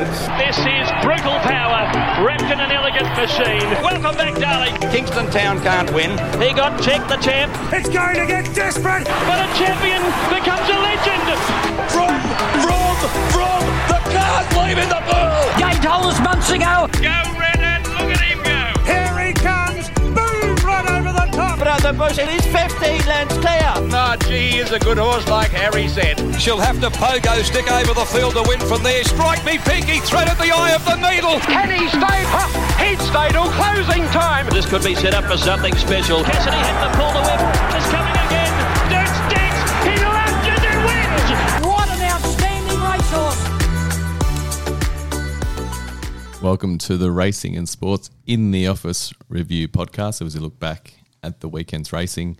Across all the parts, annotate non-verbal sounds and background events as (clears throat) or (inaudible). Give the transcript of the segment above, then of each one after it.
words. This is brutal power, wrapped in an elegant machine. Welcome back, darling. Kingston Town can't win. He got checked, the champ, It's going to get desperate. but a champion becomes a legend. From, from, from the cars leaving the pool. Gate holders months ago. Go, over the. Brother Bush, it is 15 lengths clear. Oh, gee, is a good horse, like Harry said. She'll have to pogo stick over the field to win from there. Strike me, Pinky, thread at the eye of the needle. Can he stay? He'd stay till closing time. This could be set up for something special. Cassidy had to pull the whip. It's coming again. Dirks Dix. He left and he wins. What an outstanding racehorse. Welcome to the Racing and Sports in the Office review podcast So as we look back at the weekend's racing.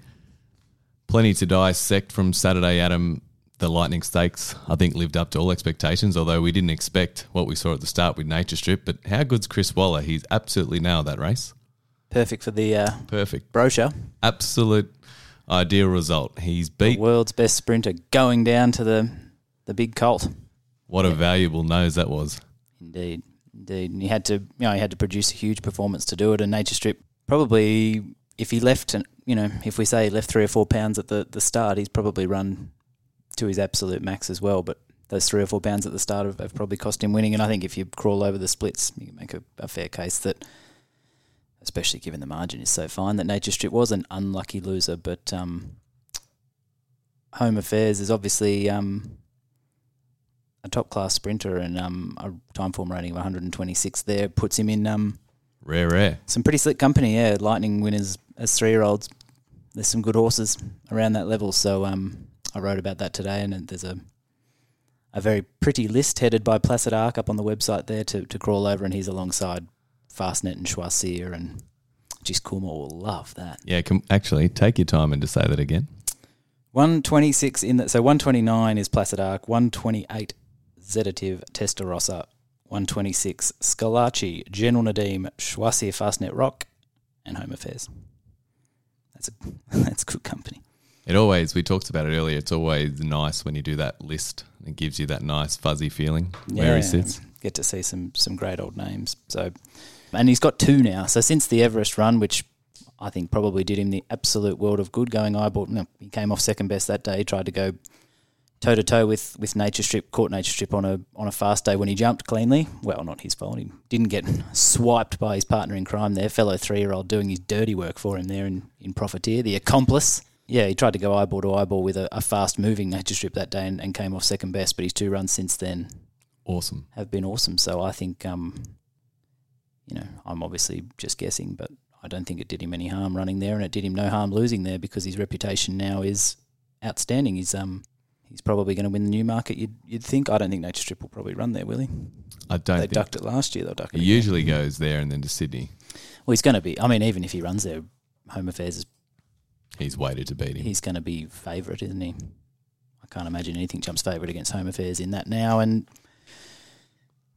Plenty to dissect from Saturday, Adam. The Lightning Stakes, I think, lived up to all expectations, although we didn't expect what we saw at the start with Nature Strip. But how good's Chris Waller? He's absolutely nailed that race. Perfect for the uh, Perfect. brochure. Absolute ideal result. He's beat The world's best sprinter going down to the the big colt. What a valuable nose that was. Indeed, indeed. And he had to, you know, he had to produce a huge performance to do it. And Nature Strip probably, if he left, you know, if we say he left three or four pounds at the the start, he's probably run to his absolute max as well. But those three or four pounds at the start have, have probably cost him winning. And I think if you crawl over the splits, you can make a, a fair case that, especially given the margin is so fine, that Nature Strip was an unlucky loser. But um, Home Affairs is obviously um, a top class sprinter, and um, a time form rating of 126 there puts him in um, Rare, rare. some pretty slick company. Yeah, Lightning winners as three year olds. There's some good horses around that level. So um, I wrote about that today, and there's a a very pretty list headed by Placid Ark up on the website there to, to crawl over, and he's alongside Fastnet and Choisir, and geez, Coolmore will love that. Yeah, com- actually, take your time and just say that again. 126 in that. So 129 is Placid Ark, 128 Zedative Testarossa, 126 Scalacci, General Nediym, Choisir Fastnet Rock, and Home Affairs. That's a (laughs) that's good company. It always, we talked about it earlier, it's always nice when you do that list. It gives you that nice fuzzy feeling where he sits. Get to see some some great old names. So, and he's got two now. So since the Everest run, which I think probably did him the absolute world of good, going eyeball. No, he came off second best that day. Tried to go toe to toe with with Nature Strip, caught Nature Strip on a on a fast day when he jumped cleanly. Well, not his fault. He didn't get (laughs) swiped by his partner in crime there, fellow three year old doing his dirty work for him there in in Profiteer, the accomplice. Yeah, he tried to go eyeball to eyeball with a, a fast moving Nature Strip that day and, and came off second best. But his two runs since then Awesome. have been awesome. So I think, um, you know, I'm obviously just guessing, but I don't think it did him any harm running there, and it did him no harm losing there because his reputation now is outstanding. He's um he's probably going to win the new market. You'd you'd think. I don't think Nature Strip will probably run there, will he? I don't they ducked it last year. They'll duck it. he again. usually goes there and then to Sydney. Well, he's going to be. I mean, even if he runs there, Home Affairs is He's waited to beat him. he's going to be favourite, isn't he? I can't imagine anything jumps favourite against Home Affairs in that now. And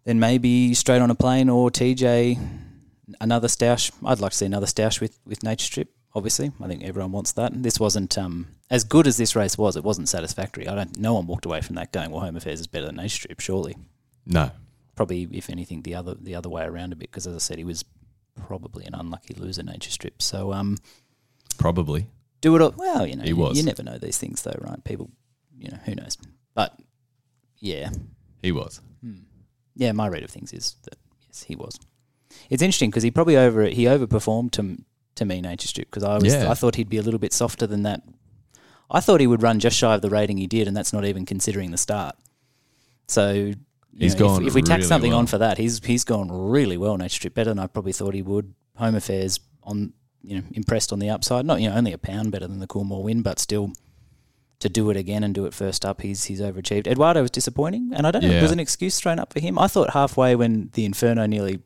then maybe straight on a plane or TJ, another stoush. I'd like to see another stoush with, with Nature Strip, obviously. I think everyone wants that. This wasn't um, as good as this race was. It wasn't satisfactory. I don't. No one walked away from that going, well, Home Affairs is better than Nature Strip, surely. no. Probably, if anything, the other the other way around a bit because, as I said, he was probably an unlucky loser, Nature Strip. So, um, Probably. do it all. Well, you know, He was. You never know these things, though, right? People, you know, who knows? But yeah, He was. yeah. My read of things is that yes, he was. It's interesting because he probably over he overperformed to to me, Nature Strip, because I was Yeah. I thought he'd be a little bit softer than that. I thought he would run just shy of the rating he did, and that's not even considering the start. So. He's know, if- gone If, we tack something well. on for that, he's he's gone really well, Nature Strip, better than I probably thought he would. Home Affairs on you know impressed on the upside. Not you know only a pound better than the Coolmore win, but still to do it again and do it first up, he's he's overachieved. Eduardo was disappointing, and I don't know if Yeah. there was an excuse thrown up for him. I thought halfway when the Inferno nearly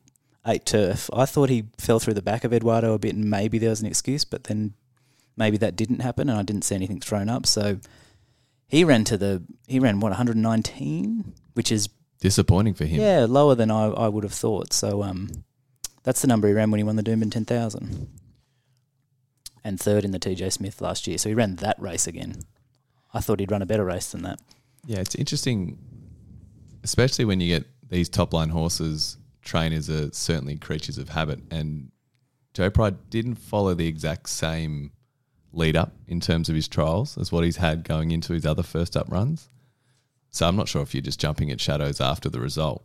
ate turf, I thought he fell through the back of Eduardo a bit, and maybe there was an excuse, but then maybe that didn't happen, and I didn't see anything thrown up. So he ran to the he ran what 119, which is Disappointing for him. yeah lower than I, I would have thought. So um, that's the number he ran when he won the Doomben 10,000. And third in the TJ Smith last year. So he ran that race again. I thought he'd run a better race than that. Yeah, it's interesting, especially when you get these top line horses, trainers are certainly creatures of habit, and Joe Pride didn't follow the exact same lead up in terms of his trials as what he's had going into his other first up runs. So I'm not sure if you're just jumping at shadows after the result.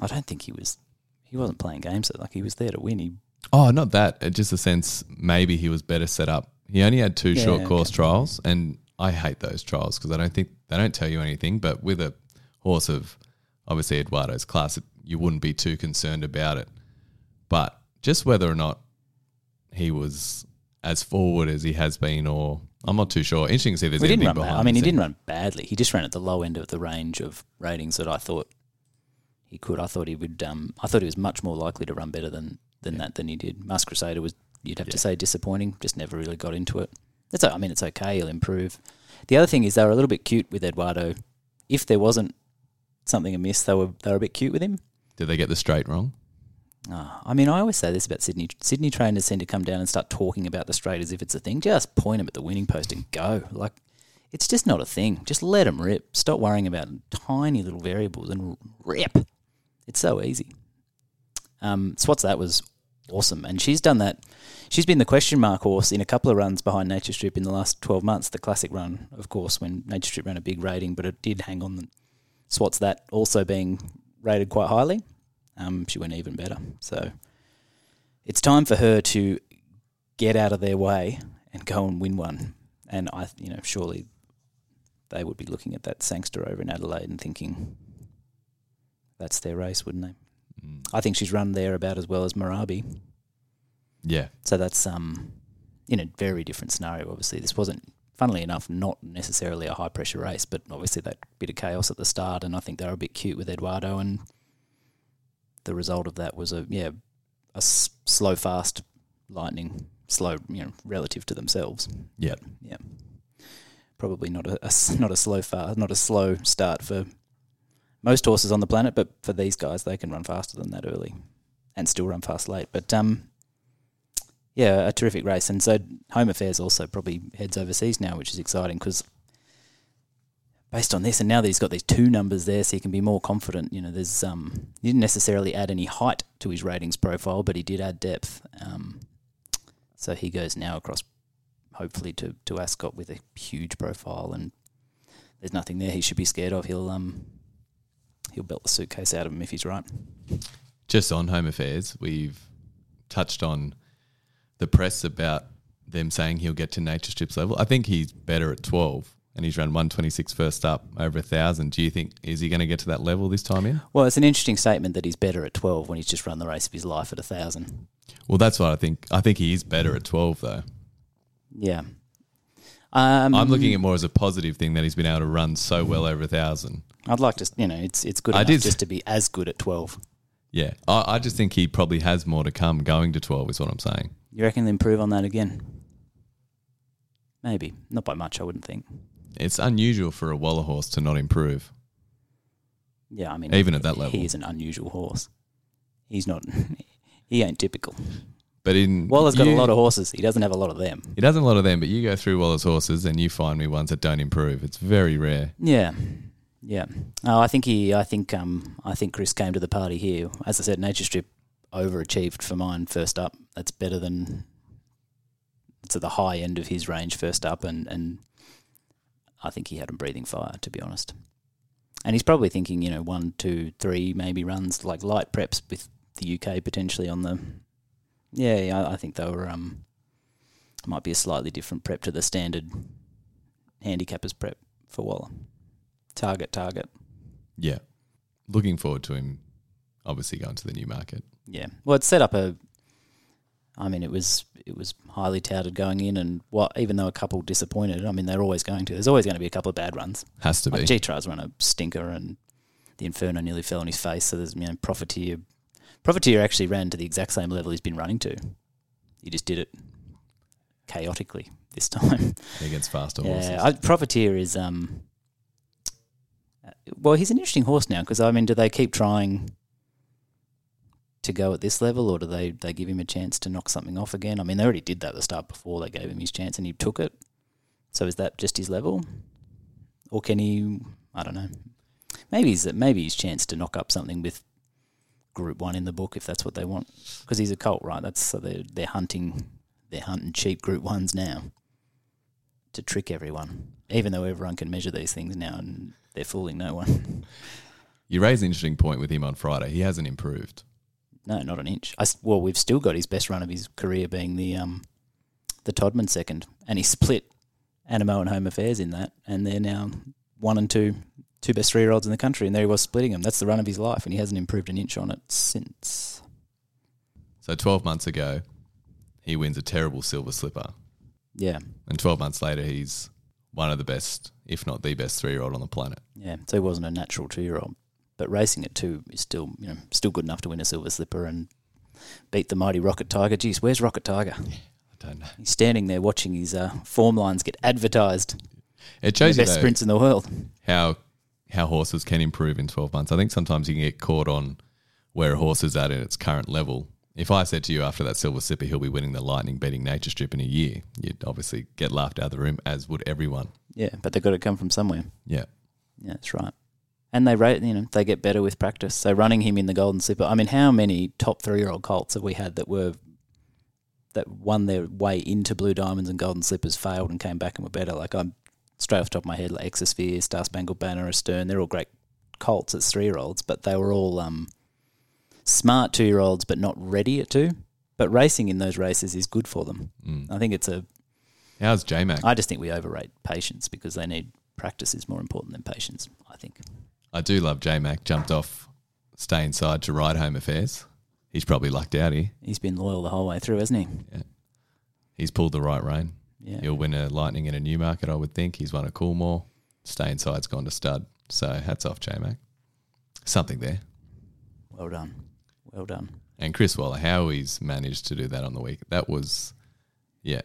I don't think he was. He wasn't playing games. Like he was there to win. He Oh, not that. It just a sense maybe he was better set up. He only had two Yeah, short course okay. trials, and I hate those trials because I don't think they don't tell you anything. But with a horse of obviously Eduardo's class, you wouldn't be too concerned about it. But just whether or not he was as forward as he has been, or I'm not too sure. Interesting to see if there's we anything run. Bad. I mean, he didn't run badly. He just ran at the low end of the range of ratings that I thought he could. I thought he would. Um, I thought he was much more likely to run better than than that than he did. Masked Crusader was. You'd have to say disappointing. Just never really got into it. It's. I mean, it's okay. He'll improve. The other thing is they were a little bit cute with Eduardo. If there wasn't something amiss, they were they were a bit cute with him. Did they get the straight wrong? Oh, I mean, I always say this about Sydney. Sydney trainers seem to come down and start talking about the straight as if it's a thing. Just point them at the winning post and go. Like, it's just not a thing. Just let them rip. Stop worrying about tiny little variables and rip. It's so easy. Um, Swats that was awesome, and she's done that. She's been the question mark horse in a couple of runs behind Nature Strip in the last twelve months. The classic run, of course, when Nature Strip ran a big rating, but it did hang on. The, Swats that also being rated quite highly um, she went even better. So it's time for her to get out of their way and go and win one. And I, you know, surely they would be looking at that Sangster over in Adelaide and thinking that's their race, wouldn't they? I think she's run there about as well as Marabi. Yeah, So that's um, in a very different scenario. Obviously, this wasn't, funnily enough, not necessarily a high pressure race, but obviously that bit of chaos at the start, and I think they were a bit cute with Eduardo, and the result of that was a yeah, a s- slow fast lightning, slow you know relative to themselves. yeah. Yeah, probably not a, a not a slow fast, not a slow start for most horses on the planet, but for these guys, they can run faster than that early, and still run fast late. But um, yeah, a terrific race, and so Home Affairs also probably heads overseas now, which is exciting because based on this, and now that he's got these two numbers there, so he can be more confident. You know, there's um, he didn't necessarily add any height to his ratings profile, but he did add depth. Um, so he goes now across, hopefully to to Ascot with a huge profile, and there's nothing there he should be scared of. He'll um, he'll belt the suitcase out of him if he's right. Just on home affairs, we've touched on the press about them saying he'll get to nature strips level. I think he's better at 12 and he's run 126 first up over a thousand. Do you think, is he going to get to that level this time in? Well, it's an interesting statement that he's better at 12 when he's just run the race of his life at a thousand. Well, that's what I think. I think he is better at 12 though. Yeah. Um, I'm looking at more as a positive thing that he's been able to run so well over a thousand. I'd like to, you know, it's it's good I enough did- just to be as good at 12. Yeah. I, I just think he probably has more to come going to 12 is what I'm saying. You reckon they'll improve on that again? Maybe. Not by much, I wouldn't think. It's unusual for a Waller horse to not improve. Yeah, I mean, Even at that level. he is an unusual horse. He's not. (laughs) he ain't typical. But in Waller's got a lot of horses. He doesn't have a lot of them. He doesn't have a lot of them, but you go through Waller's horses and you find me ones that don't improve. It's very rare. Yeah, yeah. Oh, I think he. I think. Um. I think Chris came to the party here. As I said, Nature Strip overachieved for mine first up. That's better than. It's at the high end of his range first up, and and I think he had him breathing fire. To be honest, and he's probably thinking, you know, one, two, three, maybe runs like light preps with the UK potentially on the. Yeah, yeah. I- I think they were. Um. Might be a slightly different prep to the standard handicappers prep for Waller. Target, target. Yeah. Looking forward to him obviously going to the new market. Yeah. Well, it's set up a. I mean, it was it was highly touted going in, and what even though a couple disappointed, I mean, they're always going to. There's always going to be a couple of bad runs. Has to be. G Trials run a stinker, and the Inferno nearly fell on his face. So there's you know Profiteer. Profiteer actually ran to the exact same level he's been running to. He just did it chaotically this time. (laughs) against faster horses. Yeah, I, Profiteer is um. uh, Well, he's an interesting horse now because I mean, do they keep trying to go at this level, or do they they give him a chance to knock something off again? I mean, they already did that at the start before they gave him his chance and he took it. So is that just his level, or can he? I don't know. maybe he's maybe his chance to knock up something with Group One in the book if that's what they want, because he's a cult, right? That's so they're they're hunting they're hunting cheap Group Ones now to trick everyone, even though everyone can measure these things now and they're fooling no one. You raised an interesting point with him on Friday. He hasn't improved. No, not an inch. I well, we've still got his best run of his career being the um, the Todman second, and he split Animo and Home Affairs in that, and they're now one and two, two best three year olds in the country, and there he was splitting them. That's the run of his life, and he hasn't improved an inch on it since. So 12 months ago, he wins a terrible silver slipper. Yeah, And 12 months later, he's one of the best, if not the best three year old on the planet. yeah. So he wasn't a natural two year old, but racing at two is still, you know, still good enough to win a silver slipper and beat the mighty Rocket Tiger. Geez, where's Rocket Tiger? Yeah, I don't know. He's standing there watching his uh, form lines get advertised. It The shows you best though, sprints in the world. how how horses can improve in 12 months. I think sometimes you can get caught on where a horse is at in its current level. If I said to you after that silver slipper he'll be winning the lightning beating nature strip in a year, you'd obviously get laughed out of the room, as would everyone. Yeah, but they've got to come from somewhere. Yeah. Yeah, that's right. And they rate, you know, they get better with practice. So running him in the golden slipper. I mean, how many top three year old colts have we had that were that won their way into blue diamonds and golden slippers, failed and came back and were better? Like I'm straight off the top of my head, like Exosphere, Star Spangled Banner, Astern. They're all great colts as three year olds, but they were all um, smart two year olds, but not ready at two. But racing in those races is good for them. I think it's a. How's J Mac? I just think we overrate patience because they need practice is more important than patience. I think. I do love J Mac. Jumped off, stay inside to ride home affairs. He's probably lucked out here. He's been loyal the whole way through, hasn't he? Yeah. He's pulled the right rein. Yeah. He'll win a Lightning in a new market, I would think. He's won a Coolmore. Stay inside's gone to stud. So hats off, J Mac. Something there. Well done. Well done. And Chris Waller, how he's managed to do that on the week. That was, yeah.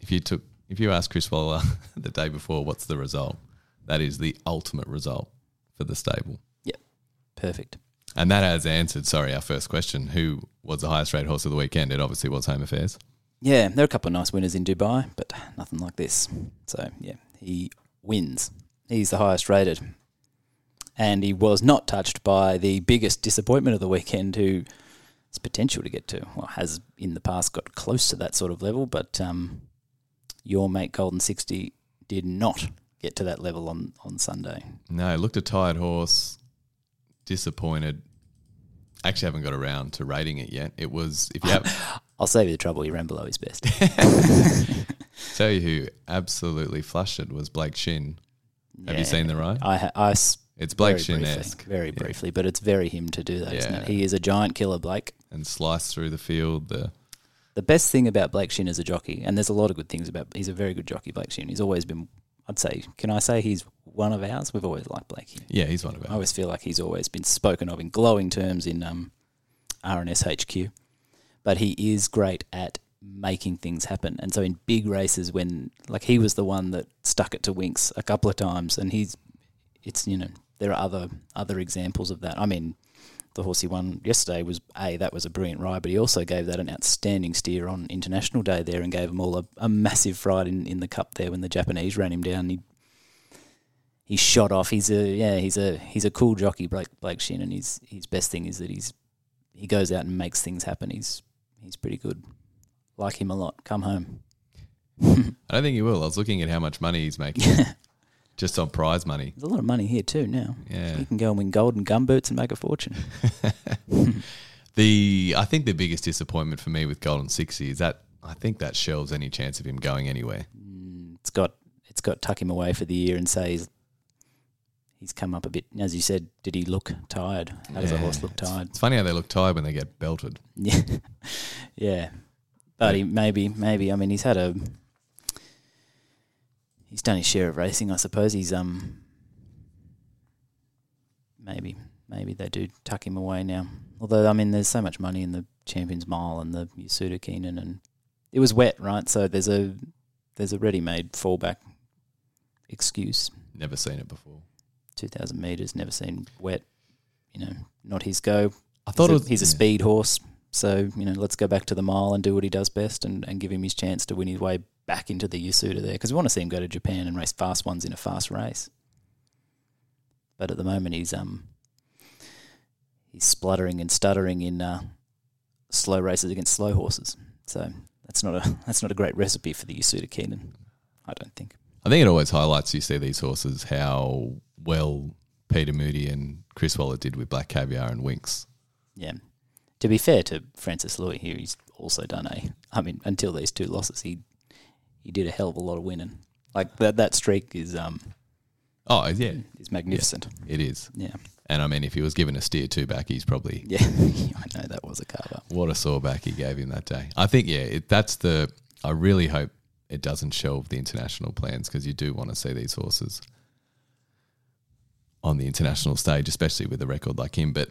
If you took, if you asked Chris Waller (laughs) the day before, what's the result? That is the ultimate result for the stable. Yep. Perfect. And that has answered, sorry, our first question. Who was the highest rate horse of the weekend? It obviously was Home Affairs. Yeah, there are a couple of nice winners in Dubai, but nothing like this. So, yeah, he wins. He's the highest rated. And he was not touched by the biggest disappointment of the weekend, who has potential to get to, well, has in the past got close to that sort of level, but um, your mate Golden Sixty did not get to that level on, on Sunday. No, looked a tired horse, disappointed. Actually, haven't got around to rating it yet. It was, if you have, (laughs) I'll save you the trouble, he ran below his best. (laughs) (laughs) tell you who absolutely flushed it was Blake Shinn. Have you seen the ride? I, ha- I s- It's Blake Shinn esque. very briefly, but it's very him to do that, not Yeah. it? He is a giant killer, Blake. And sliced through the field. The The best thing about Blake Shinn as a jockey, and there's a lot of good things about. He's a very good jockey, Blake Shinn. He's always been. I'd say, can I say he's one of ours? We've always liked Blakey. yeah, he's one of ours. I always feel like he's always been spoken of in glowing terms in um, RNS HQ. But he is great at making things happen. And so in big races, when like he was the one that stuck it to Winks a couple of times, and he's it's you know there are other other examples of that. I mean, the horse he won yesterday was a that was a brilliant ride, but he also gave that an outstanding steer on International Day there and gave them all a, a massive ride in, in the cup there when the Japanese ran him down. He he shot off. He's a yeah, he's a he's a cool jockey, Blake Blake Shinn, and his his best thing is that he's he goes out and makes things happen. He's he's pretty good. Like him a lot. Come home. (laughs) I don't think he will. I was looking at how much money he's making (laughs) just on prize money. There's a lot of money here too now. Yeah. You can go and win golden gumboots and make a fortune. (laughs) The I think the biggest disappointment for me with Golden Sixty is that I think that shelves any chance of him going anywhere. Mm, it's got it's got tuck him away for the year and say he's he's come up a bit. As you said, did he look tired? How does a horse look It's- tired? It's funny how they look tired when they get belted. Yeah, (laughs) yeah. But he maybe maybe I mean he's had a he's done his share of racing. I suppose he's um maybe maybe they do tuck him away now. Although I mean there's so much money in the Champions Mile and the Yasuda Kinen and it was wet, right? So there's a there's a ready-made fallback excuse. Never seen it before. Two thousand meters, never seen wet. You know, not his go. I thought he's it a, was he's a speed horse. So, you know, let's go back to the mile and do what he does best and, and give him his chance to win his way back into the Yasuda there because we want to see him go to Japan and race fast ones in a fast race. but at the moment he's um he's spluttering and stuttering in uh, slow races against slow horses. So that's not a (laughs) that's not a great recipe for the Yasuda Kinen. I don't think. I think it always highlights you see these horses how well Peter Moody and Chris Waller did with Black Caviar and Winks. Yeah. To be fair to Francis Lui here, he's also done a. I mean, until these two losses, he he did a hell of a lot of winning. Like that that streak is um Oh yeah, is magnificent. it is. Yeah. And I mean, if he was given a steer two back, he's probably (laughs) Yeah, (laughs) I know that was a carver. what a sore back he gave him that day. I think yeah, it, that's the. I really hope it doesn't shelve the international plans because you do want to see these horses on the international stage, especially with a record like him. But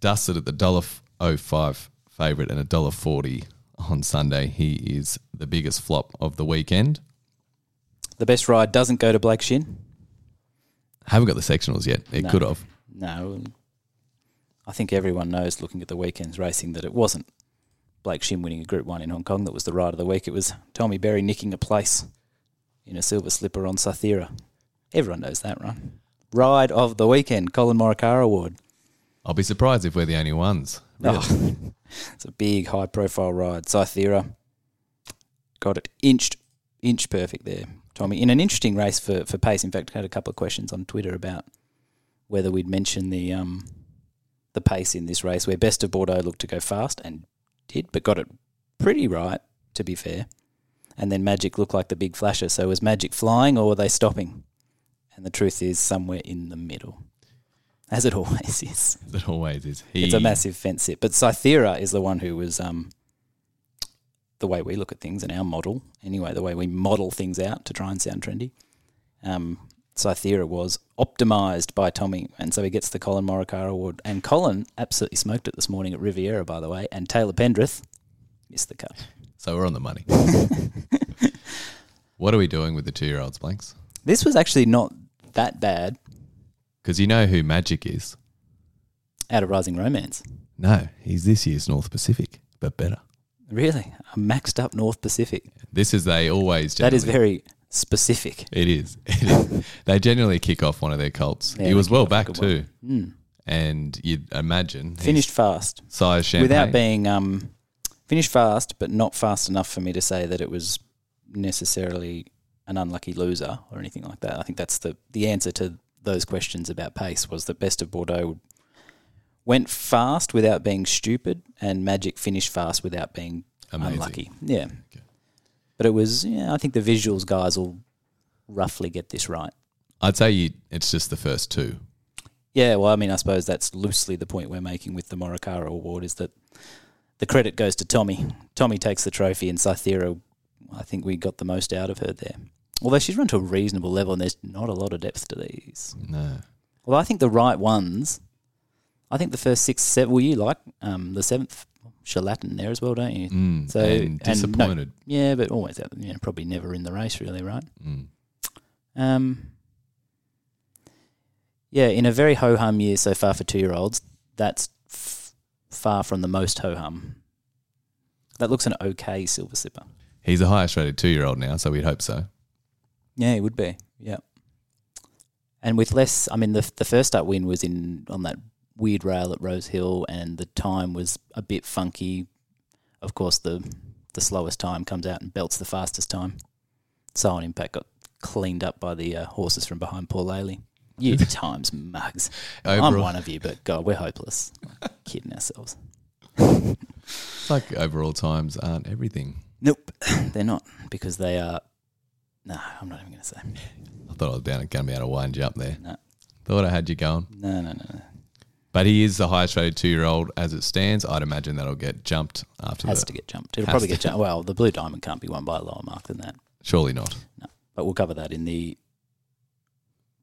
dusted at the dollar oh five favorite and a dollar forty on Sunday, he is the biggest flop of the weekend. The best ride doesn't go to Blake Shinn. Haven't got the sectionals yet. It No. could have. No. I think everyone knows looking at the weekend's racing that it wasn't Blake Shinn winning a Group 1 in Hong Kong that was the ride of the week. It was Tommy Berry nicking a place in a silver slipper on Cythera. Everyone knows that, right? Ride of the weekend, Collin Morikawa Award. I'll be surprised if we're the only ones. Oh, (laughs) it's a big, high profile ride. Cythera got it inched, inch perfect there, Tommy. In an interesting race for, for pace. In fact, I had a couple of questions on Twitter about whether we'd mention the um, the pace in this race, where Best of Bordeaux looked to go fast and did, but got it pretty right, to be fair. And then Magic looked like the big flasher. So was Magic flying or were they stopping? And the truth is somewhere in the middle, as it always is. It always is. He, It's a massive fence sit. But Cythera is the one who was um, the way we look at things in our model, anyway, the way we model things out to try and sound trendy. Um, Cythera was optimised by Tommy, and so he gets the Collin Morikawa Award. And Collin absolutely smoked it this morning at Riviera, by the way, and Taylor Pendrith missed the cut. So we're on the money. (laughs) what are we doing with the two year olds, Blanks? This was actually not that bad Because you know who Magic is. out of Rising Romance. No, he's this year's North Pacific, but better. Really? A maxed up North Pacific. This is they always. That is very specific. It is. It is. (laughs) they generally kick off one of their colts. Yeah, he was well back too. Mm. and you'd imagine Finished fast. size champagne without being um, finished fast, but not fast enough for me to say that it was necessarily an unlucky loser or anything like that. I think that's the the answer to those questions about pace was that Best of Bordeaux went fast without being stupid, and Magic finished fast without being Amazing. unlucky. Yeah, but it was. Yeah, I think the visuals guys will roughly get this right. I'd say you, it's just the first two. Yeah, well, I mean, I suppose that's loosely the point we're making with the Morikawa Award is that the credit goes to Tommy. Tommy takes the trophy, and Cythera, I think we got the most out of her there. Although she's run to a reasonable level, and there's not a lot of depth to these. No, Well, I think the right ones. I think the first six, seven. Well, you like um, the seventh Shalatin there as well, don't you? Mm, so and no- disappointed. yeah, but always out. You know, probably never in the race, really, right? Mm. Um, yeah, in a very ho hum year so far for two year olds, that's f- far from the most ho hum. That looks an okay silver slipper. He's a highest rated two year old now, so we'd hope so. Yeah, it would be. Yeah. And with less, I mean, the the first up win was in on that weird rail at Rose Hill, and the time was a bit funky. Of course, the the slowest time comes out and belts the fastest time. So on impact got cleaned up by the uh, horses from behind Paul Ailey. You (laughs) times mugs. I'm one of you, but God, we're hopeless. (laughs) Kidding ourselves. It's like overall times aren't everything. Nope, (clears throat) they're not because they are. No, I'm not even going to say. I thought I was going to be able to wind you up there. No, Thought I had you going. no, no, no. no. But he is the highest rated two year old as it stands. I'd imagine that'll get jumped after Has the. to get jumped. It'll Has probably to. get jumped. Well, the Blue Diamond can't be won by a lower mark than that. Surely not. No, but we'll cover that in the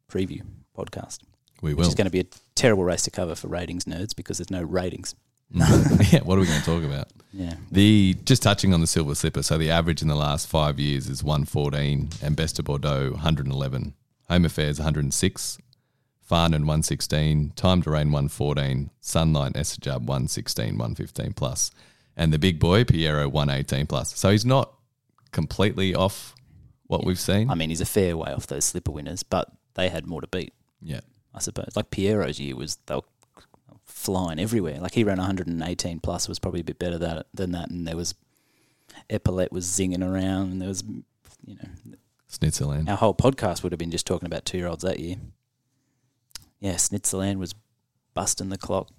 preview podcast, We which will. is going to be a terrible race to cover for ratings nerds because there's no ratings. (laughs) yeah, what are we going to talk about? Yeah. The just touching on the silver slipper. So the average in the last five years is 114, and Best of Bordeaux 111. Home Affairs 106, Farnan 116, Time to Rain 114, Sunlight Essajab 116, 115 plus, and the big boy Piero 118 plus. So he's not completely off what we've seen. I mean, he's a fair way off those slipper winners, but they had more to beat. yeah, I suppose. Like Piero's year was they were flying everywhere. Like he ran 118 plus was probably a bit better that, than that, and there was Epaulette was zinging around, and there was you know Snitzerland. our whole podcast would have been just talking about two year olds that year. Yeah, Snitzerland was busting the clock.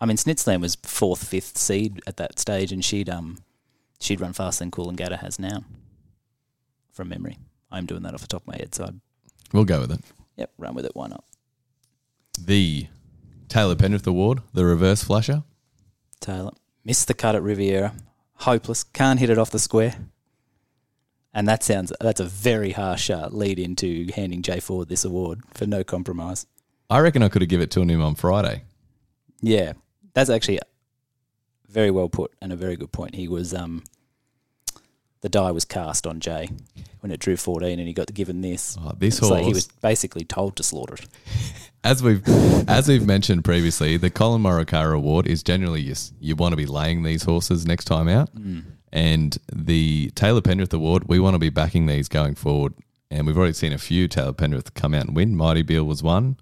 I mean, Snitzerland was fourth, fifth seed at that stage, and she'd um she'd run faster than Coolangatta has now, from memory. I'm doing that off the top of my head, so I'd, We'll go with it. yep, run with it. Why not? The Taylor Pendrith Award, the reverse flasher. Taylor missed the cut at Riviera, hopeless, can't hit it off the square. And that sounds that's a very harsh uh, lead into handing Jay Ford this award for no compromise. I reckon I could have given it to him on Friday. Yeah, that's actually very well put and a very good point. He was um, the die was cast on Jay when it drew fourteen, and he got given this. Oh, this so he was basically told to slaughter it. (laughs) As we've as we've mentioned previously, the Collin Morikawa Award is generally you, you want to be laying these horses next time out, mm. and the Taylor Pendrith Award we want to be backing these going forward. And we've already seen a few Taylor Pendrith come out and win. Mighty Beale was one.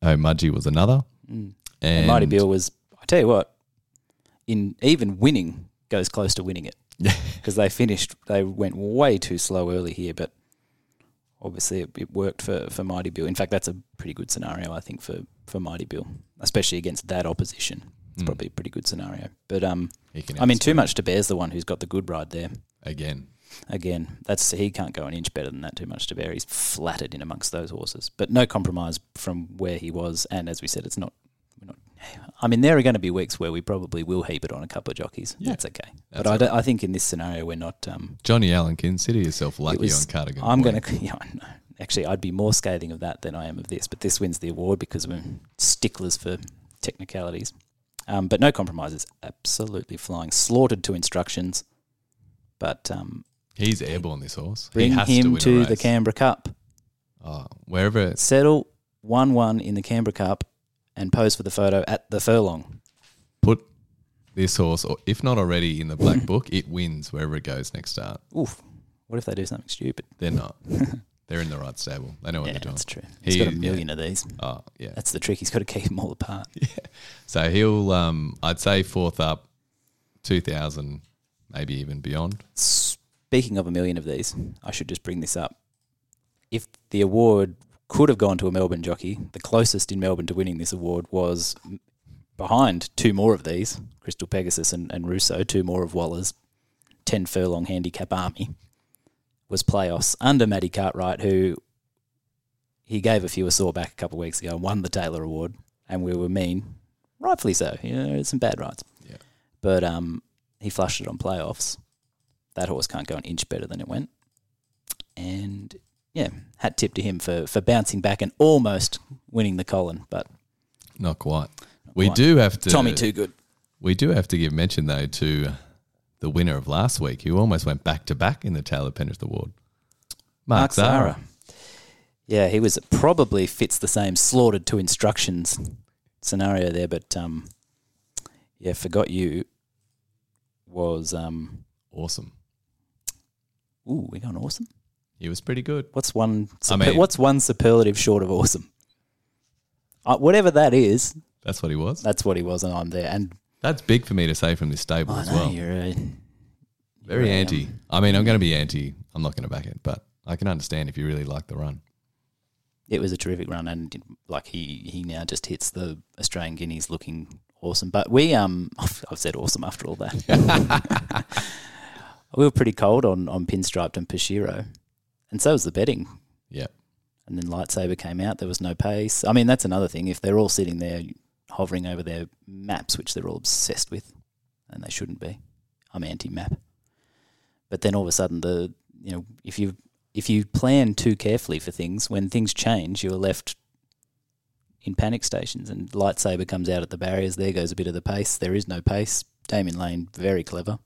Oh, Mudgee was another. Mm. And, And Mighty Bill was, I tell you what, in even winning goes close to winning it (laughs) because they finished. They went way too slow early here, but obviously it, it worked for for Mighty Bill. In fact, that's a pretty good scenario, I think, for for Mighty Bill, especially against that opposition. It's probably a pretty good scenario. But um, I mean, too much to bear's the one who's got the good ride there. again. Again, that's he can't go an inch better than that. Too much to bear. He's flattered in amongst those horses, but no compromise from where he was. And as we said, it's not. I mean, there are going to be weeks where we probably will heap it on a couple of jockeys. That's okay. but I, don't- I think in this scenario, we're not. Um, Johnny Allen, consider yourself lucky was- on Cardigan. I'm going (laughs) to. Yeah, no. Actually, I'd be more scathing of that than I am of this. But this wins the award because we're sticklers for technicalities. Um, but no compromises. Absolutely flying. Slaughtered to instructions. But um, He's airborne. This horse. bring he has to, him a to, the. Canberra Cup. Oh, wherever Settle 1 1 in the Canberra Cup and pose for the photo at the furlong. put this horse, or if not already in the black book, it wins wherever it goes next start. Oof. What if they do something stupid? They're not. (laughs) They're in the right stable. They know what Yeah, they're doing. that's true. He's He- got a yeah. million of these. Oh, yeah. That's the trick. He's got to keep them all apart. (laughs) Yeah. So he'll, um, I'd say fourth up, 2000, maybe even beyond. Speaking of a million of these, I should just bring this up. If the award could have gone to a Melbourne jockey, the closest in Melbourne to winning this award was behind two more of these Crystal Pegasus and, and Russo, two more of Waller's 10 furlong handicap army, was playoffs under Matty Cartwright, who he gave a few a sore back a couple of weeks ago and won the Taylor Award, and we were mean, rightfully so. You know, some bad rides. Yeah. But um, he flushed it on playoffs. That horse can't go an inch better than it went. And yeah, hat tip to him for, for bouncing back and almost winning the Collin, but Not quite. we quite. do have to. Tommy too good. We do have to give mention, though, to the winner of last week, who almost went back to back in the Taylor Pendrith Award. Mark, Mark Zahra. Zahra. Yeah, he was probably fits the same slaughtered to instructions scenario there, but um, yeah, forgot you was um, Awesome. ooh, we going awesome. He was pretty good. What's one? I mean- what's one superlative short of awesome? Uh, whatever that is, That's what he was. that's what he was, and I'm there. And That's big for me to say from this stable I as know well. you're a, Very you're a, anti. I mean, I'm going to be anti. I'm not going to back it, but I can understand if you really like the run. it was a terrific run, and like he he now just hits the Australian Guineas looking awesome. But we um (laughs) I've said awesome after all that. (laughs) we were pretty cold on on Pinstriped and Pashiro, and so was the betting. Yeah. And then Lightsaber came out. There was no pace. I mean, that's another thing. If they're all sitting there hovering over their maps, which they're all obsessed with, and they shouldn't be, I'm anti-map. But then all of a sudden, the you know, if you if you plan too carefully for things, when things change, you're left in panic stations. And Lightsaber comes out at the barriers. There goes a bit of the pace. There is no pace. Damian Lane, very clever.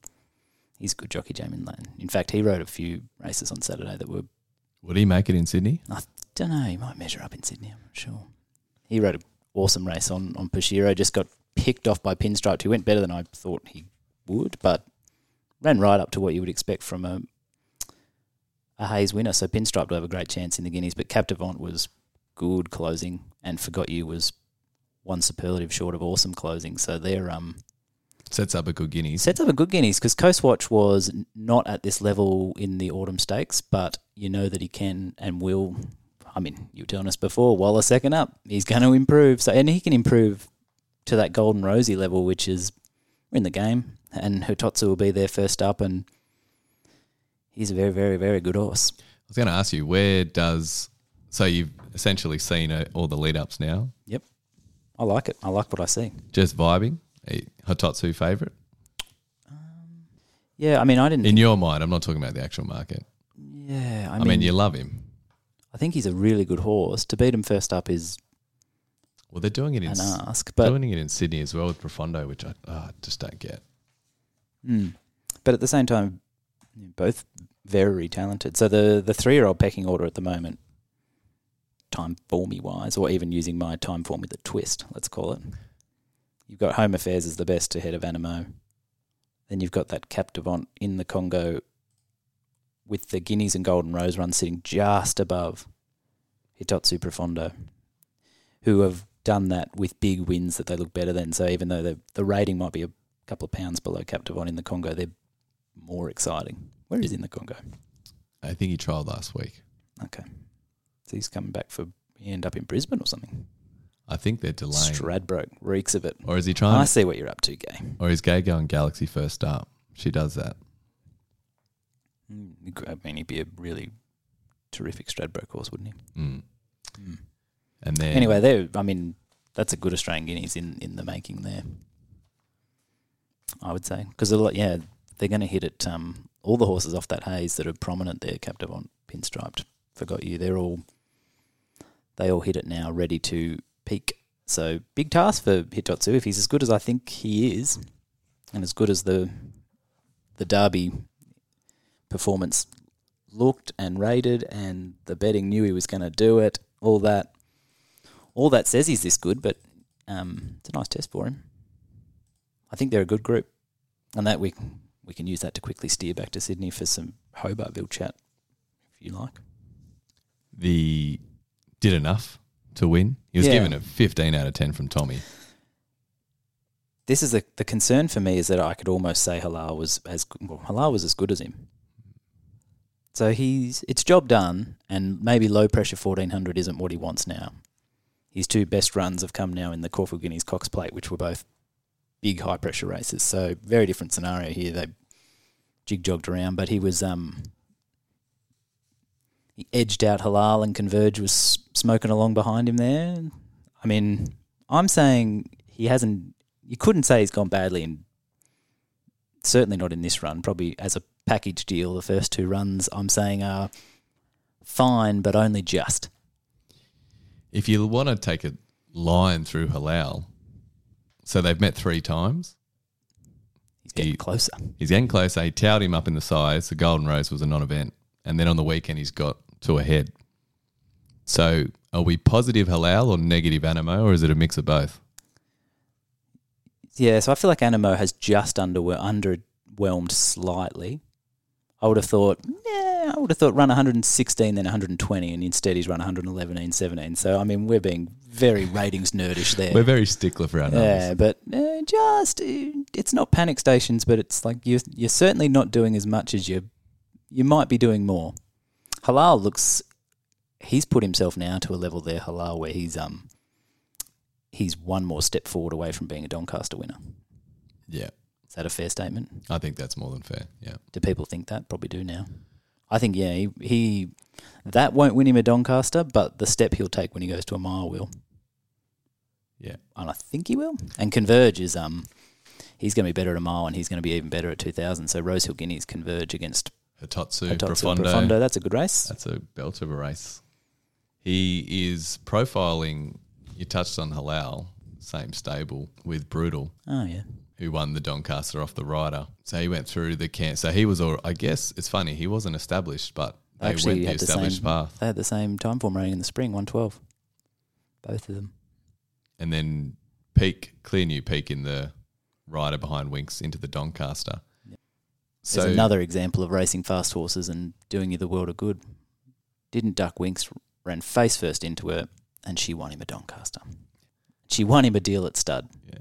He's a good jockey, Damian Lane. In fact, he rode a few races on Saturday that were Would he make it in Sydney? I don't know. He might measure up in Sydney. I'm not sure. He rode an awesome race on on Pashiro. Just got picked off by Pinstripe, He went better than I thought he would, but ran right up to what you would expect from a a Hayes winner. So Pinstripe will have a great chance in the Guineas, but Captivant was good closing, and Forgot You was one superlative short of awesome closing. So they're um Sets up a good guineas. sets up a good guineas because Coastwatch was not at this level in the autumn stakes, but you know that he can and will. I mean, you were telling us before, while a second up, he's going to improve. So, and he can improve to that golden rosy level, which is we're in the game, and Hitotsu will be there first up, and he's a very, very, very good horse. I was going to ask you, where does so you've essentially seen uh, all the lead ups now? Yep, I like it. I like what I see. Just vibing. Hitotsu favorite Yeah, I mean, I didn't. in your mind. I'm not talking about the actual market. yeah, I, I, mean, mean, you love him. I think he's a really good horse. To beat him first up is Well, they're doing it in ask, but doing it in Sydney as well with Profondo, which I oh, just don't get. Mm. But at the same time, both very talented. So the the three year old pecking order at the moment, time formy wise, or even using my time formula twist, let's call it. You've got Home Affairs as the best ahead of Animo. Then you've got that Captivant in the Congo with the Guineas and Golden Rose run sitting just above Hitotsu Profondo, who have done that with big wins that they look better than. So even though the the rating might be a couple of pounds below Captivant in the Congo, they're more exciting. Where is he in the Congo? I think he trialled last week. Okay. So he's coming back for he end up in Brisbane or something. I think they're delaying. Stradbroke reeks of it. or is he trying? I see what you're up to, Gai. or is Gai going Galaxy first up? She does that. Mm, I mean, he'd be a really terrific Stradbroke horse, wouldn't he? Mm. Mm. And then Anyway, there. I mean, that's a good Australian Guineas in, in the making there. I would say because yeah, they're going to hit it. Um, all the horses off that Hayes that are prominent there, Captivant, Pinstriped, Forgot You. They're all they all hit it now, ready to peak. So big task for Hitotsu if he's as good as I think he is, and as good as the the Derby performance looked and rated, and the betting knew he was going to do it. All that, all that says he's this good, but um, it's a nice test for him. I think they're a good group, and that we we can use that to quickly steer back to Sydney for some Hobartville chat, if you like. the did enough to win. He was Yeah. given a 15 out of 10 from Tommy. This is the the concern for me is that I could almost say Halal was as well, Halal was as good as him. So he's it's job done, and maybe low pressure fourteen hundred isn't what he wants now. His two best runs have come now in the Caulfield Guineas Cox Plate, which were both big high pressure races. So very different scenario here. They jig jogged around, but he was um he edged out Halal and Converge was smoking along behind him there. I mean, I'm saying he hasn't. You couldn't say he's gone badly, and certainly not in this run. Probably as a package deal, the first two runs I'm saying are fine, but only just. If you want to take a line through Halal, so they've met three times. He's getting He- closer. He's getting closer. He towed him up in the size. The Golden Rose was a non-event, and then on the weekend he's got two head. So, are we positive Halal or negative Animo, or is it a mix of both? Yeah, so I feel like Animo has just underwe- underwhelmed slightly. I would have thought, yeah, I would have thought run 116 then 120, and instead he's run 111 and 17. So I mean, we're being very ratings nerdish there. We're very stickler for our numbers. Yeah, but uh, just uh, it's not panic stations, but it's like you're, you're certainly not doing as much as you you might be doing more. Halal looks he's put himself now to a level there, Halal, where he's um he's one more step forward away from being a Doncaster winner. Yeah, Is that a fair statement? I think that's more than fair. Yeah, Do people think that? Probably do now. I think yeah, he, he that won't win him a Doncaster, but the step he'll take when he goes to a mile will. yeah. and I think he will. And Converge is um, he's going to be better at a mile, and he's going to be even better at two thousand. So Rosehill Guineas Converge against Hitotsu, Hitotsu Profondo. Profondo. That's a good race. That's a belt of a race. He is profiling. You touched on Halal, same stable with Brutal, Oh yeah, who won the Doncaster off the rider. So he went through the camp. So he was, all, I guess it's funny. He wasn't established, but they actually went the had the established same. path. They had the same time form running in the spring, one twelve, both of them. and then peak, clear new peak in the rider behind Winks into the Doncaster. So There's another example of racing fast horses and doing you the world of good. Didn't duck Winks, ran face first into her, and she won him a Doncaster. She won him a deal at stud. Yeah.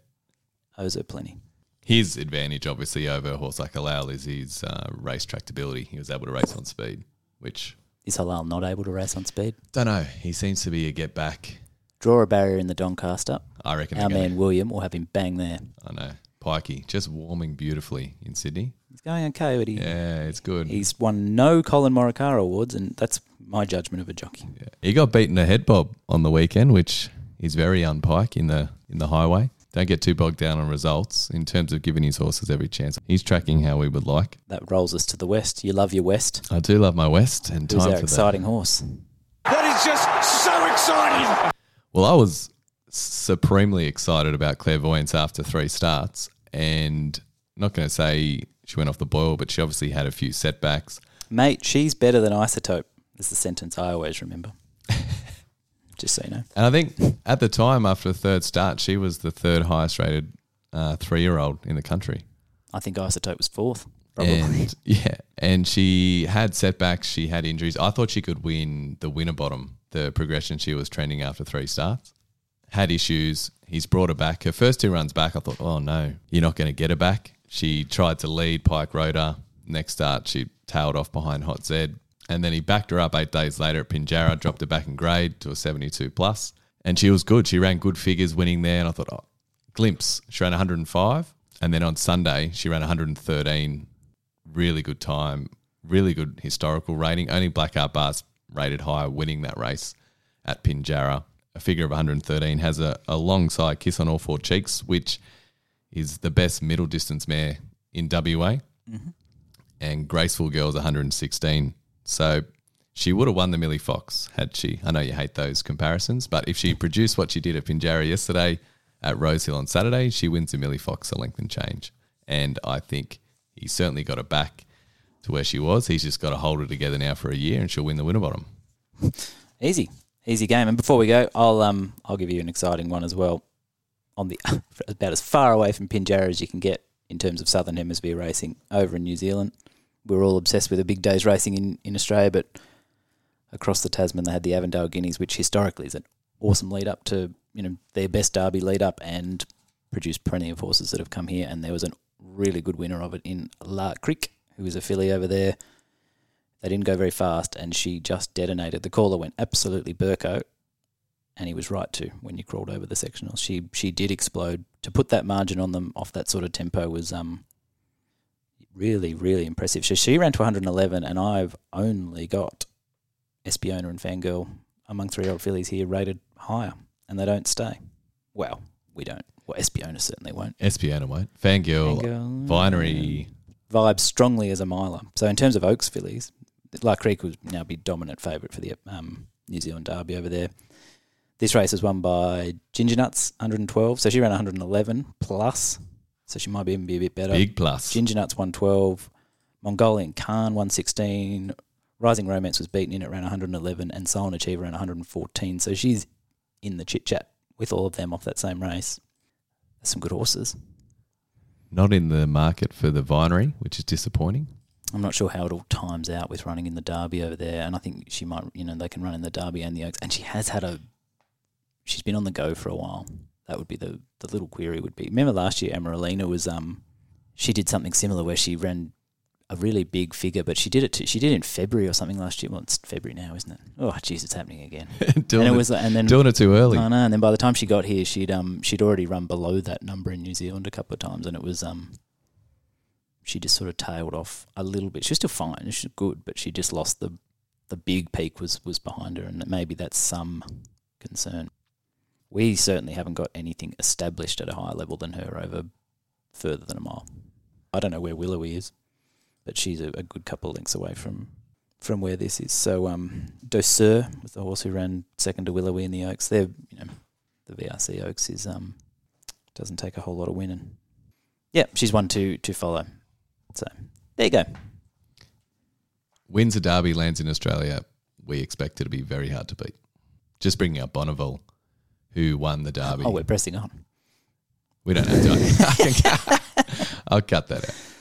Owes her plenty. His advantage, obviously, over a horse like Halal is his uh, race tractability. He was able to race on speed, which Is Halal not able to race on speed? don't know. He seems to be a get back. Draw a barrier in the Doncaster. I reckon. Our man William will have him bang there. I know. Pikey just warming beautifully in Sydney. He's going okay, but he, Yeah, it's good. he's won no Collin Morikawa awards, and that's my judgment of a jockey. Yeah. He got beaten a head bob on the weekend, which is very unpike in the in the highway. Don't get too bogged down on results in terms of giving his horses every chance. He's tracking how we would like. That rolls us to the west. You love your west. I do love my West and Who's time our for exciting horse? That is just so exciting. Well, I was supremely excited about clairvoyance after three starts, and not going to say she went off the boil, but she obviously had a few setbacks. Mate, she's better than Isotope. Is the sentence I always remember. (laughs) Just so you know. And I think at the time, after the third start, she was the third highest rated uh, three year old in the country. I think Isotope was fourth. Probably. And (laughs) yeah, and she had setbacks. She had injuries. I thought she could win the Winterbottom, the progression she was trending after three starts. Had issues. He's brought her back. Her first two runs back, I thought, oh no, you're not going to get her back. She tried to lead Pike Rotor. Next start, she tailed off behind Hot Zed. And then he backed her up eight days later at Pinjarra, dropped her back in grade to a 72 plus, And she was good. She ran good figures winning there. And I thought, oh, glimpse. She ran 105. And then on Sunday, she ran 113 really good time, really good historical rating. Only Black Heart Bart rated higher, winning that race at Pinjarra. A figure of 113 has a, a long side kiss on all four cheeks, which is the best middle distance mare in WA. And Graceful Girl's 116. So she would have won the Millie Fox had she. I know you hate those comparisons, but if she produced what she did at Pinjarra yesterday at Rosehill on Saturday, she wins the Millie Fox a length and change. And I think he certainly got her back to where she was. He's just got to hold her together now for a year and she'll win the Winterbottom. Easy, easy game. And before we go, I'll um I'll give you an exciting one as well. On the (laughs) about as far away from Pinjarra as you can get in terms of Southern Hemisphere racing over in New Zealand. We're all obsessed with the big days racing in, in Australia, but across the Tasman they had the Avondale Guineas, which historically is an awesome lead up to you know their best Derby lead up and produced plenty of horses that have come here. And there was a really good winner of it in La Creek, who was a filly over there. They didn't go very fast, and she just detonated. The caller went absolutely Burko, and he was right too when you crawled over the sectionals. She she did explode. To put that margin on them off that sort of tempo was um really really impressive. So she ran to 111, and I've only got Espiona and Fangirl among three old fillies here rated higher, and they don't stay. Well, we don't. Well, Espiona certainly won't. Espiona won't. Fangirl, Fangirl, Vinery. vibes strongly as a miler. So in terms of Oaks fillies, La Creek would now be dominant favourite for the um, New Zealand Derby over there. This race is won by Ginger Nuts, 112. So she ran 111 plus. So she might even be a bit better. Big plus. Ginger Nuts 112. Mongolian Khan 116. Rising Romance was beaten in at around 111, and Silent Achiever ran 114. So she's in the chit chat with all of them off that same race. That's some good horses. Not in the market for the Vinery, which is disappointing. I'm not sure how it all times out with running in the Derby over there, and I think she might, you know, they can run in the Derby and the Oaks, and she has had a, she's been on the go for a while. That would be the the little query would be. Remember last year, Emeralina was um, she did something similar where she ran a really big figure, but she did it. To, she did it in February or something last year. Well, it's February now, isn't it? Oh, jeez, it's happening again. (laughs) doing, and it was, and then doing it too early. I know. And then by the time she got here, she'd um she'd already run below that number in New Zealand a couple of times, and it was um she just sort of tailed off a little bit. She was still fine. She's good, but she just lost the the big peak was was behind her, and maybe that's some concern. We certainly haven't got anything established at a higher level than her over further than a mile. I don't know where Willowy is, but she's a, a good couple of links away from from where this is. So um, Doseur was the horse who ran second to Willowy in the Oaks. They're you know the VRC Oaks is um doesn't take a whole lot of winning. Yeah, she's one to to follow. So there you go. Wins a derby, lands in Australia. We expect it to be very hard to beat. Just bringing up Bonneville, who won the derby. Oh, we're pressing on. we don't have to. (laughs) (laughs) I'll cut that out.